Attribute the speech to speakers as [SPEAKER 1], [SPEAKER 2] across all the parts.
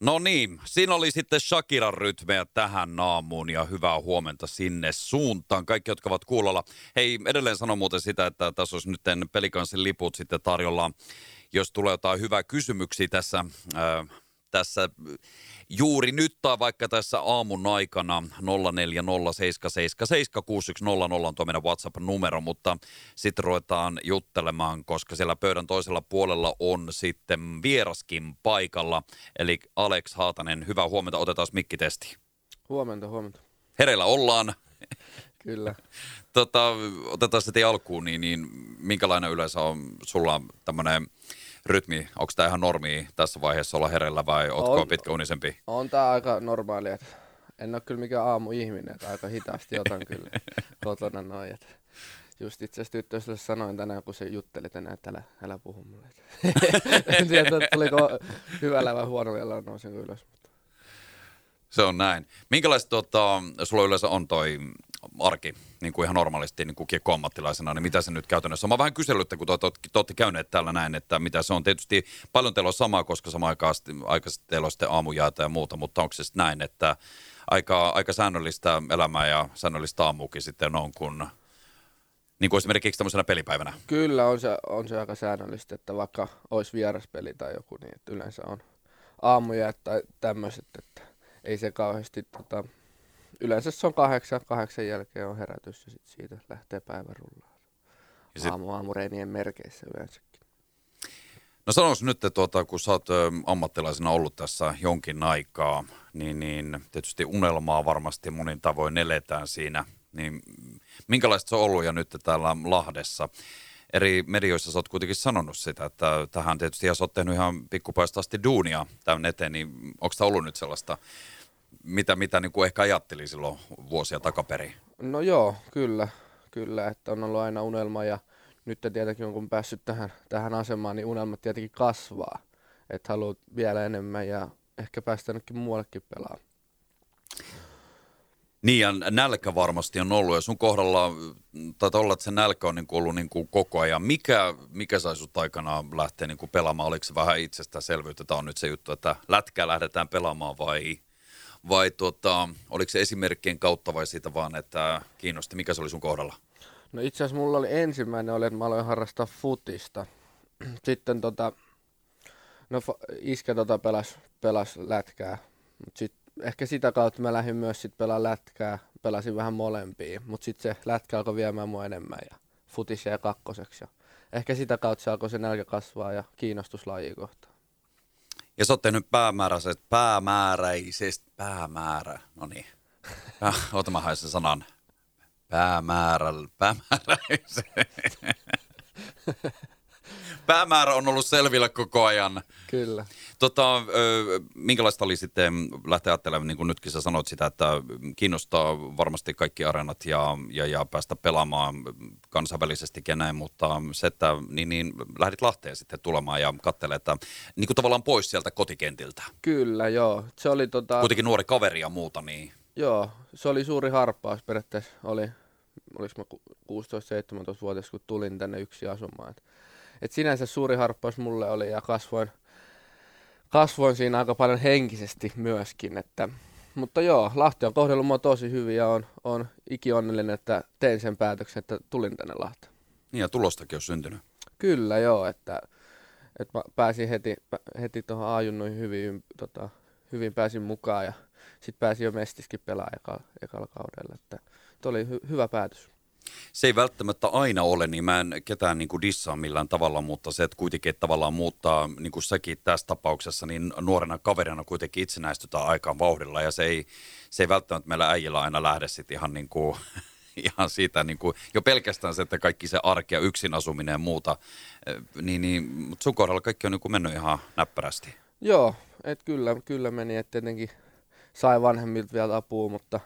[SPEAKER 1] No niin, siinä oli sitten Shakiran rytmeä tähän aamuun ja hyvää huomenta sinne suuntaan. Kaikki, jotka ovat kuulolla. Hei, edelleen sanon muuten sitä, että tässä olisi nyt pelikansin liput sitten tarjolla. Jos tulee jotain hyvää kysymyksiä tässä, äh, tässä juuri nyt tai vaikka tässä aamun aikana 0407776100 on tuo meidän WhatsApp-numero, mutta sitten ruvetaan juttelemaan, koska siellä pöydän toisella puolella on sitten vieraskin paikalla. Eli Alex Haatanen, hyvää huomenta, otetaan mikkitesti.
[SPEAKER 2] Huomenta, huomenta.
[SPEAKER 1] Hereillä ollaan.
[SPEAKER 2] Kyllä.
[SPEAKER 1] tota, otetaan sitten alkuun, niin, niin minkälainen yleensä on sulla tämmöinen rytmi, onko tämä ihan normi tässä vaiheessa olla hereillä vai ootko on, pitkäunisempi?
[SPEAKER 2] On tämä aika normaali, että en ole kyllä mikään aamuihminen, että aika hitaasti otan kyllä kotona noin. Että just itse asiassa tyttöystävälle sanoin tänään, kun se jutteli tänään, että älä, älä puhu mulle. en tiedä, tuliko hyvällä vai huonolla nousin ylös. Mutta.
[SPEAKER 1] Se on näin. Minkälaista tota, sulla yleensä on toi arki niin kuin ihan normaalisti niin kuin kiekkoammattilaisena, niin mitä se nyt käytännössä on? Mä vähän kysellyt, kun te olette käyneet täällä näin, että mitä se on. Tietysti paljon teillä on samaa, koska sama aikaisesti teillä on sitten aamujäätä ja muuta, mutta onko se sitten näin, että aika, aika säännöllistä elämää ja säännöllistä aamukin sitten on, kun niin kuin esimerkiksi tämmöisenä pelipäivänä?
[SPEAKER 2] Kyllä on se, on se aika säännöllistä, että vaikka olisi vieraspeli tai joku, niin että yleensä on aamuja tai tämmöiset, että ei se kauheasti tota, yleensä se on kahdeksan, kahdeksan jälkeen on herätys ja sit siitä lähtee päivä rullaan. Sit... Aamu, aamureinien merkeissä yleensäkin.
[SPEAKER 1] No sanois nyt, että tuota, kun sä oot ammattilaisena ollut tässä jonkin aikaa, niin, niin tietysti unelmaa varmasti monin tavoin eletään siinä. Niin minkälaista se on ollut ja nyt täällä Lahdessa? Eri medioissa sä oot kuitenkin sanonut sitä, että tähän tietysti ja sä oot tehnyt ihan pikkupaista asti duunia tämän eteen, niin onko tämä ollut nyt sellaista mitä, mitä niin kuin ehkä ajatteli silloin vuosia takaperin?
[SPEAKER 2] No joo, kyllä. Kyllä, että on ollut aina unelma ja nyt tietenkin kun päässyt tähän, tähän asemaan, niin unelmat tietenkin kasvaa. Että haluat vielä enemmän ja ehkä päästä ainakin muuallekin pelaamaan.
[SPEAKER 1] Niin ja nälkä varmasti on ollut ja sun kohdalla taitaa olla, että se nälkä on niin kuin ollut niin kuin koko ajan. Mikä, mikä sai sut aikana lähteä niin kuin pelaamaan? Oliko se vähän itsestäänselvyyttä? Tämä on nyt se juttu, että lätkää lähdetään pelaamaan vai vai tuota, oliko se esimerkkien kautta vai siitä vaan, että kiinnosti? Mikä se oli sun kohdalla?
[SPEAKER 2] No itse asiassa mulla oli ensimmäinen, oli, että mä aloin harrastaa futista. Sitten tota, no iskä tota pelas, pelas lätkää. Mut sit, ehkä sitä kautta mä lähdin myös sit pelaa lätkää. Pelasin vähän molempia, mutta sitten se lätkä alkoi viemään mua enemmän ja futis jäi kakkoseksi. Ja ehkä sitä kautta se alkoi se nälkä kasvaa ja kiinnostus kohtaan.
[SPEAKER 1] Ja sä oot tehnyt päämääräiset, päämääräisesti, päämäärä, no niin. Oota mä sen sanan. Päämäärä, päämääräiset. Päämäärä on ollut selvillä koko ajan.
[SPEAKER 2] Kyllä.
[SPEAKER 1] Tota, minkälaista oli sitten lähteä ajattelemaan, niin kuin nytkin sä sanoit sitä, että kiinnostaa varmasti kaikki areenat ja, ja, ja päästä pelaamaan kansainvälisesti keneen, mutta se, että niin, niin, lähdit Lahteen sitten tulemaan ja katselemaan, että niin kuin tavallaan pois sieltä kotikentiltä.
[SPEAKER 2] Kyllä, joo. Se oli tota...
[SPEAKER 1] Kuitenkin nuori kaveri ja muuta, niin...
[SPEAKER 2] Joo, se oli suuri harppaus periaatteessa. Oli, oliko mä 16-17-vuotias, kun tulin tänne yksi asumaan. Et et sinänsä suuri harppaus mulle oli ja kasvoin, kasvoin siinä aika paljon henkisesti myöskin. Että, mutta joo, Lahti on kohdellut mua tosi hyvin ja on, on ikionnellinen, että tein sen päätöksen, että tulin tänne Lahteen.
[SPEAKER 1] Niin ja tulostakin on syntynyt.
[SPEAKER 2] Kyllä joo, että, että mä pääsin heti, heti tuohon ajunnoihin hyvin, tota, hyvin pääsin mukaan ja sitten pääsin jo mestiskin pelaamaan eka, ekalla kaudella. Että, oli hy- hyvä päätös
[SPEAKER 1] se ei välttämättä aina ole, niin mä en ketään niin kuin dissaa millään tavalla, mutta se, että kuitenkin että tavallaan muuttaa, niin kuin säkin tässä tapauksessa, niin nuorena kaverina kuitenkin itsenäistytään aikaan vauhdilla ja se ei, se ei välttämättä meillä äijillä aina lähde sitten ihan niin kuin, ihan siitä niin kuin, jo pelkästään se, että kaikki se arki ja yksin asuminen ja muuta, niin, niin mutta sun kohdalla kaikki on niin kuin mennyt ihan näppärästi.
[SPEAKER 2] Joo, että kyllä, kyllä meni, että tietenkin sai vanhemmilta vielä apua, mutta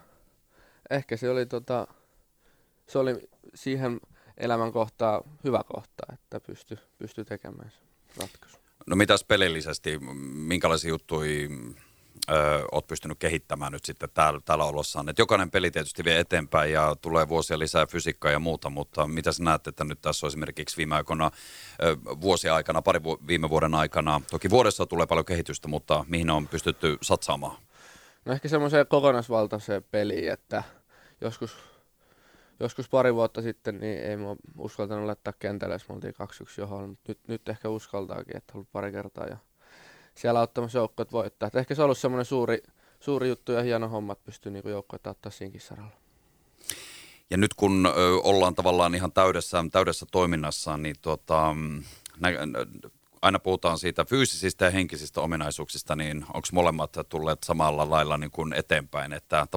[SPEAKER 2] ehkä se oli tota, se oli siihen elämän kohtaa hyvä kohta, että pysty, pysty tekemään se ratkaisu.
[SPEAKER 1] No mitäs pelillisesti, minkälaisia juttuja ö, oot pystynyt kehittämään nyt sitten täällä, täällä olossaan? Et jokainen peli tietysti vie eteenpäin ja tulee vuosia lisää fysiikkaa ja muuta, mutta mitä sä näet, että nyt tässä on esimerkiksi viime aikoina, ö, vuosia aikana, pari vu- viime vuoden aikana, toki vuodessa tulee paljon kehitystä, mutta mihin on pystytty satsaamaan?
[SPEAKER 2] No ehkä semmoiseen kokonaisvaltaiseen peliin, että joskus, joskus pari vuotta sitten niin ei mä uskaltanut laittaa kentälle, jos me oltiin 2-1 johon, mutta nyt, nyt ehkä uskaltaakin, että ollut pari kertaa ja siellä ottamassa joukkoet voittaa. Et ehkä se on ollut semmoinen suuri, suuri juttu ja hieno homma, että pystyy niinku joukkoita ottaa siinkin saralla.
[SPEAKER 1] Ja nyt kun ö, ollaan tavallaan ihan täydessä, täydessä toiminnassa, niin tuota, nä, aina puhutaan siitä fyysisistä ja henkisistä ominaisuuksista, niin onko molemmat tulleet samalla lailla niin kuin eteenpäin, että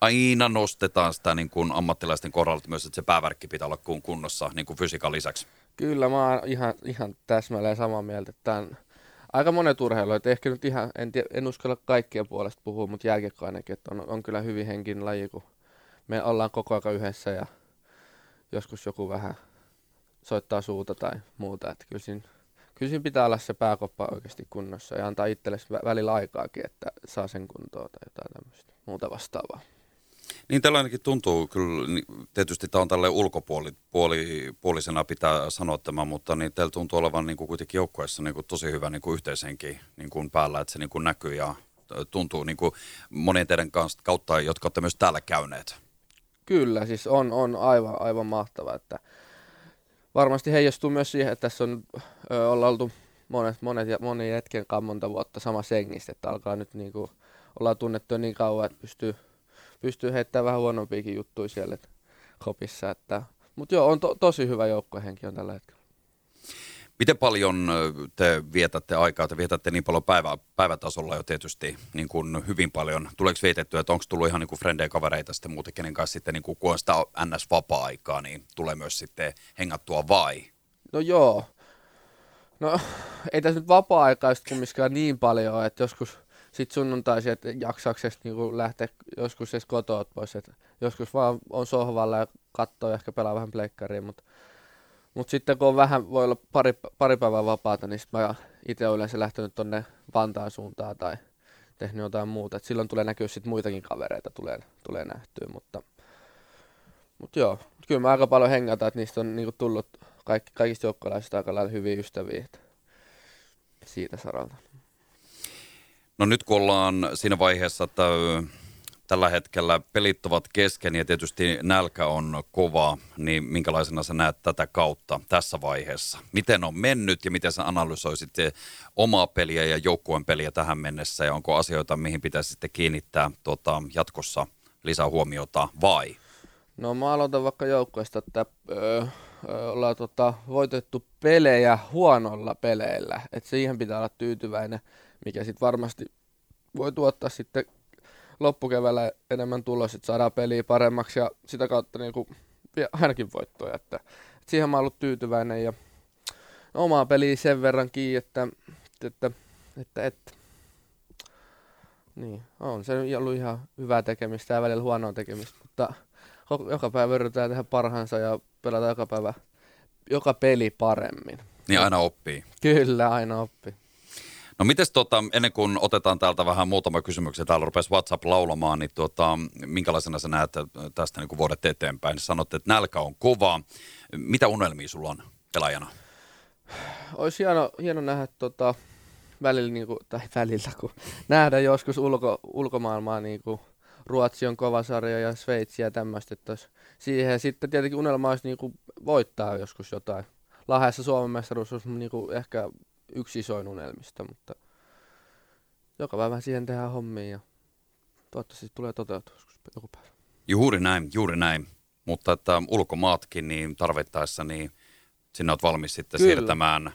[SPEAKER 1] aina nostetaan sitä niin kuin ammattilaisten kohdalla myös, että se päävärkki pitää olla kunnossa niin kuin fysiikan lisäksi?
[SPEAKER 2] Kyllä, mä oon ihan, ihan täsmälleen samaa mieltä, tämän, aika monet urheilijat, ehkä nyt ihan, en, tie, en uskalla kaikkien puolesta puhua, mutta jääkiekko ainakin, että on, on kyllä hyvin henkin laji, kun me ollaan koko ajan yhdessä ja joskus joku vähän soittaa suuta tai muuta, että kyllä siinä, kyllä siinä pitää olla se pääkoppa oikeasti kunnossa ja antaa itselle välillä aikaakin, että saa sen kuntoon tai jotain tämmöistä muuta vastaavaa.
[SPEAKER 1] Niin tällainenkin tuntuu kyllä, tietysti tämä on tälle ulkopuolisena pitää sanoa tämä, mutta niin teillä tuntuu olevan niin kuin kuitenkin joukkueessa niin kuin tosi hyvä niin kuin yhteishenki niin kuin päällä, että se niin kuin näkyy ja tuntuu niin kuin monien teidän kautta, jotka olette myös täällä käyneet.
[SPEAKER 2] Kyllä, siis on, on aivan, aivan mahtava, että varmasti heijastuu myös siihen, että tässä on ö, oltu monet, monet ja moni hetken monta vuotta sama sengistä, että alkaa nyt niin kuin, ollaan tunnettu niin kauan, että pystyy pystyy heittämään vähän huonompiakin juttuja siellä kopissa. Että, mutta joo, on to, tosi hyvä joukkuehenki on tällä hetkellä.
[SPEAKER 1] Miten paljon te vietätte aikaa? Te vietätte niin paljon päivä, päivätasolla jo tietysti niin kuin hyvin paljon. Tuleeko vietettyä, että onko tullut ihan niin kuin kavereita sitten muuten, kenen kanssa sitten niin kuin, kun on sitä NS-vapaa-aikaa, niin tulee myös sitten hengattua vai?
[SPEAKER 2] No joo. No ei tässä nyt vapaa-aikaa kumminkaan niin paljon, että joskus – sitten sunnuntaisin, että jaksaako niinku lähteä joskus edes kotoa pois. Et joskus vaan on sohvalla ja katsoo ehkä pelaa vähän pleikkariin, mutta mut sitten kun on vähän, voi olla pari, pari päivää vapaata, niin sitten mä itse olen yleensä lähtenyt tonne Vantaan suuntaan tai tehnyt jotain muuta. Et silloin tulee näkyä sitten muitakin kavereita tulee, tulee nähtyä, mutta, mutta joo, kyllä mä aika paljon hengata, että niistä on niinku tullut kaikki, kaikista joukkolaisista aika lailla hyviä ystäviä siitä saralta.
[SPEAKER 1] No nyt kun ollaan siinä vaiheessa, että tällä hetkellä pelit ovat kesken ja tietysti nälkä on kova, niin minkälaisena sä näet tätä kautta tässä vaiheessa? Miten on mennyt ja miten sä analysoisit omaa peliä ja joukkueen peliä tähän mennessä ja onko asioita, mihin pitäisi sitten kiinnittää tuota, jatkossa lisää huomiota vai?
[SPEAKER 2] No mä aloitan vaikka joukkueesta, että öö, ollaan tota, voitettu pelejä huonolla peleillä, että siihen pitää olla tyytyväinen mikä sitten varmasti voi tuottaa sitten loppukeväällä enemmän tulos, että saadaan peliä paremmaksi ja sitä kautta niin kuin ainakin voittoja. Että, että siihen mä oon ollut tyytyväinen ja omaa peliä sen verran kiinni, että, että, että, että niin, on se ollut ihan hyvää tekemistä ja välillä huonoa tekemistä, mutta joka päivä yritetään tehdä parhaansa ja pelata joka päivä, joka peli paremmin.
[SPEAKER 1] Niin aina oppii.
[SPEAKER 2] Kyllä, aina oppii.
[SPEAKER 1] No mites tota, ennen kuin otetaan täältä vähän muutama kysymyksiä, täällä rupesi WhatsApp laulamaan, niin tota, minkälaisena sä näet tästä niin kuin vuodet eteenpäin? Sanotte, että nälkä on kova. Mitä unelmia sulla on pelaajana?
[SPEAKER 2] Olisi hieno, hieno nähdä tota, välillä, niin kuin, tai välillä, kun nähdä joskus ulko, ulkomaailmaa, niin kuin Ruotsi on kova sarja ja Sveitsi ja tämmöistä, siihen sitten tietenkin unelma olisi niin kuin voittaa joskus jotain. Lahdessa Suomen mestaruus olisi niin kuin ehkä yksi isoin unelmista, mutta joka päivä siihen tehdään hommia ja toivottavasti tulee toteutua joku päivä.
[SPEAKER 1] Juuri näin, juuri näin. Mutta että ulkomaatkin niin tarvittaessa, niin sinne olet valmis sitten Kyllä. siirtämään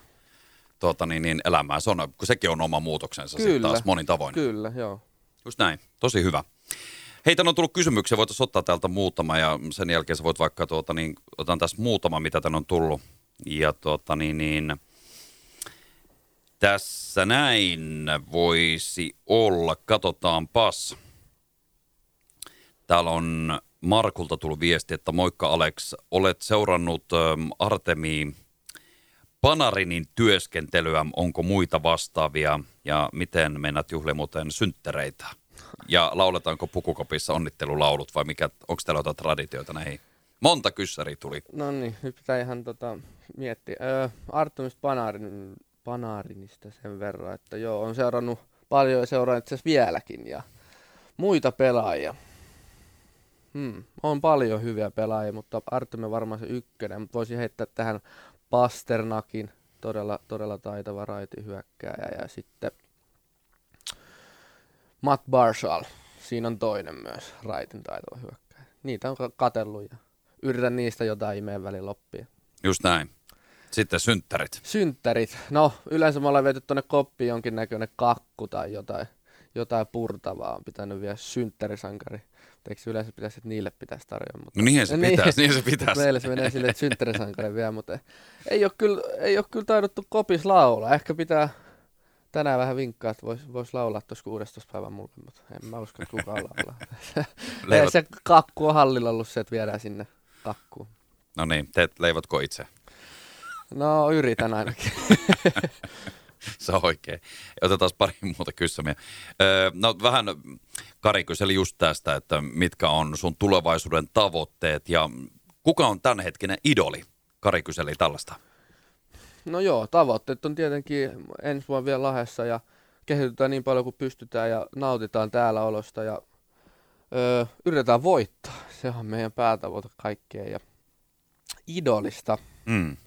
[SPEAKER 1] tuota, niin, niin, elämää. Se on, kun sekin on oma muutoksensa Kyllä. sitten taas monin tavoin.
[SPEAKER 2] Kyllä, joo.
[SPEAKER 1] Just näin, tosi hyvä. Hei, tänne on tullut kysymyksiä, voitaisiin ottaa täältä muutama ja sen jälkeen sä voit vaikka, tuota, niin, otan tässä muutama, mitä tänne on tullut. Ja tuota, niin, niin, tässä näin voisi olla. Katsotaanpas. Täällä on Markulta tullut viesti, että moikka Alex, olet seurannut ähm, Artemi Panarinin työskentelyä, onko muita vastaavia ja miten mennät juhlimuuteen synttereitä? Ja lauletaanko pukukopissa onnittelulaulut vai mikä, onko täällä jotain traditioita näihin? Monta kyssäriä tuli.
[SPEAKER 2] No niin, nyt pitää ihan tota, miettiä. Öö, Artemis Panarin, Panarinista sen verran, että joo, on seurannut paljon ja seuraan itse vieläkin ja muita pelaajia. Hmm. On paljon hyviä pelaajia, mutta Artemi varmaan se ykkönen. Mutta voisin heittää tähän Pasternakin, todella, todella taitava raiti hyökkääjä. Ja sitten Matt Barshall, siinä on toinen myös raitin taitava hyökkääjä. Niitä on katellut ja yritän niistä jotain imeen välin loppia.
[SPEAKER 1] Just näin. Sitten synttärit.
[SPEAKER 2] Synttärit. No, yleensä me ollaan viety tuonne koppiin jonkinnäköinen kakku tai jotain, jotain purtavaa. On pitänyt vielä synttärisankari. Eikö yleensä pitäisi, että niille pitäisi tarjota?
[SPEAKER 1] Mutta... No niinhän se niin, pitäisi, niin se pitäisi.
[SPEAKER 2] Meillä se menee silleen, että synttärisankari vielä, mutta ei ole kyllä, ei ole kyllä taidottu kopis laulaa. Ehkä pitää tänään vähän vinkkaa, että voisi vois laulaa tuossa 16. päivän mulle, mutta en mä usko, että kukaan laulaa. Leivot... se kakku on hallilla ollut se, että viedään sinne kakkuun.
[SPEAKER 1] No niin, teet leivotko itse?
[SPEAKER 2] No yritän ainakin.
[SPEAKER 1] Se on oikein. Otetaan pari muuta kysymyksiä. Öö, no vähän Kari kyseli just tästä, että mitkä on sun tulevaisuuden tavoitteet ja kuka on tämänhetkinen idoli? Kari kyseli tällaista.
[SPEAKER 2] No joo, tavoitteet on tietenkin ensi vuonna vielä lahessa ja kehitytään niin paljon kuin pystytään ja nautitaan täällä olosta ja öö, yritetään voittaa. Se on meidän päätavoite kaikkeen ja idolista. Mm.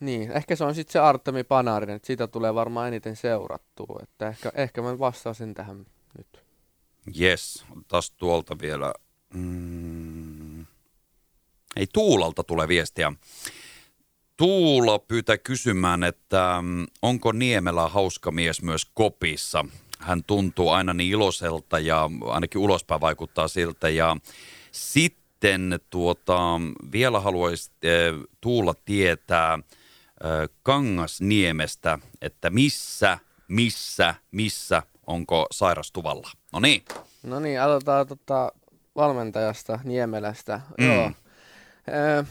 [SPEAKER 2] Niin, ehkä se on sitten se Artemi Panarin, että siitä tulee varmaan eniten seurattua. Että ehkä, ehkä mä vastaisin tähän nyt.
[SPEAKER 1] Yes, taas tuolta vielä. Mm. Ei, Tuulalta tulee viestiä. Tuula pyytää kysymään, että mm, onko Niemelä hauska mies myös kopissa? Hän tuntuu aina niin iloiselta ja ainakin ulospäin vaikuttaa siltä. Ja sitten tuota, vielä haluaisi äh, Tuula tietää – Kangasniemestä, että missä, missä, missä onko sairastuvalla. No niin.
[SPEAKER 2] No niin, aloitetaan tota valmentajasta Niemelästä. Mm. Joo. Ee,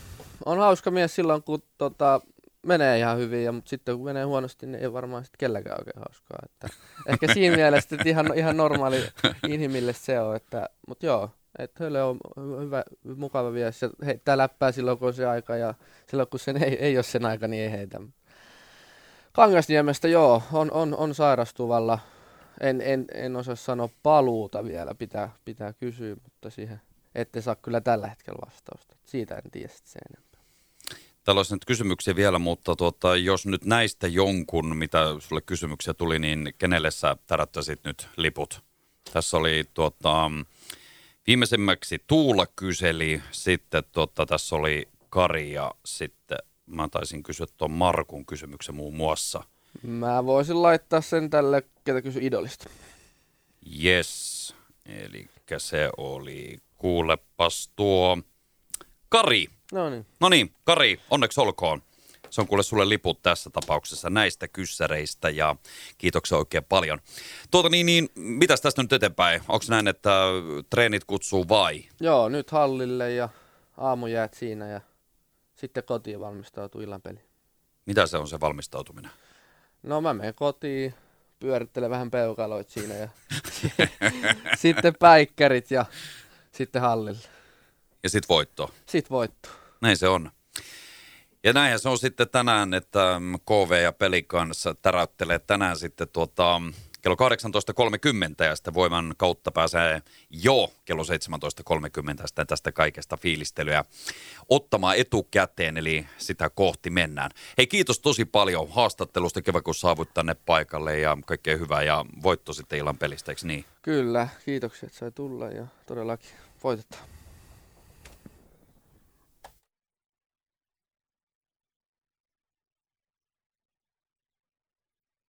[SPEAKER 2] on hauska mies silloin, kun tota, menee ihan hyvin, ja, mutta sitten kun menee huonosti, niin ei varmaan sitten kelläkään oikein hauskaa. Että ehkä siinä mielessä että ihan, ihan normaali inhimillistä se on, että, mutta joo, että Hölle on hyvä, mukava mies ja heittää läppää silloin, kun on se aika ja silloin, kun sen ei, ei ole sen aika, niin ei heitä. Kangasniemestä joo, on, on, on sairastuvalla. En, en, en osaa sanoa paluuta vielä, pitää, pitää kysyä, mutta siihen ette saa kyllä tällä hetkellä vastausta. Siitä en tiedä sen enempää.
[SPEAKER 1] Täällä olisi nyt kysymyksiä vielä, mutta tuota, jos nyt näistä jonkun, mitä sulle kysymyksiä tuli, niin kenelle sä tärättäisit nyt liput? Tässä oli tuota, Viimeisimmäksi Tuula kyseli, sitten tota, tässä oli Kari ja sitten mä taisin kysyä tuon Markun kysymyksen muun muassa.
[SPEAKER 2] Mä voisin laittaa sen tälle, ketä kysyi idolista.
[SPEAKER 1] Yes, eli se oli, kuulepas tuo Kari.
[SPEAKER 2] No niin.
[SPEAKER 1] No niin, Kari, onneksi olkoon. Se on kuule sulle liput tässä tapauksessa näistä kyssäreistä ja kiitoksia oikein paljon. Tuota niin, niin mitäs tästä nyt eteenpäin? Onko näin, että treenit kutsuu vai?
[SPEAKER 2] Joo, nyt hallille ja aamujäät siinä ja sitten kotiin valmistautuu illan peli.
[SPEAKER 1] Mitä se on se valmistautuminen?
[SPEAKER 2] No mä menen kotiin, pyörittelen vähän peukaloit siinä ja sitten päikkärit ja sitten hallille.
[SPEAKER 1] Ja sitten voitto?
[SPEAKER 2] Sitten voitto.
[SPEAKER 1] Näin se on. Ja näinhän se on sitten tänään, että KV ja peli kanssa täräyttelee tänään sitten tuota, kello 18.30 ja sitten voiman kautta pääsee jo kello 17.30 sitten tästä kaikesta fiilistelyä ottamaan etukäteen, eli sitä kohti mennään. Hei kiitos tosi paljon haastattelusta, kiva kun saavut tänne paikalle ja kaikkea hyvää ja voitto sitten illan pelistä, eikö niin?
[SPEAKER 2] Kyllä, kiitoksia, että sai tulla ja todellakin voitetaan.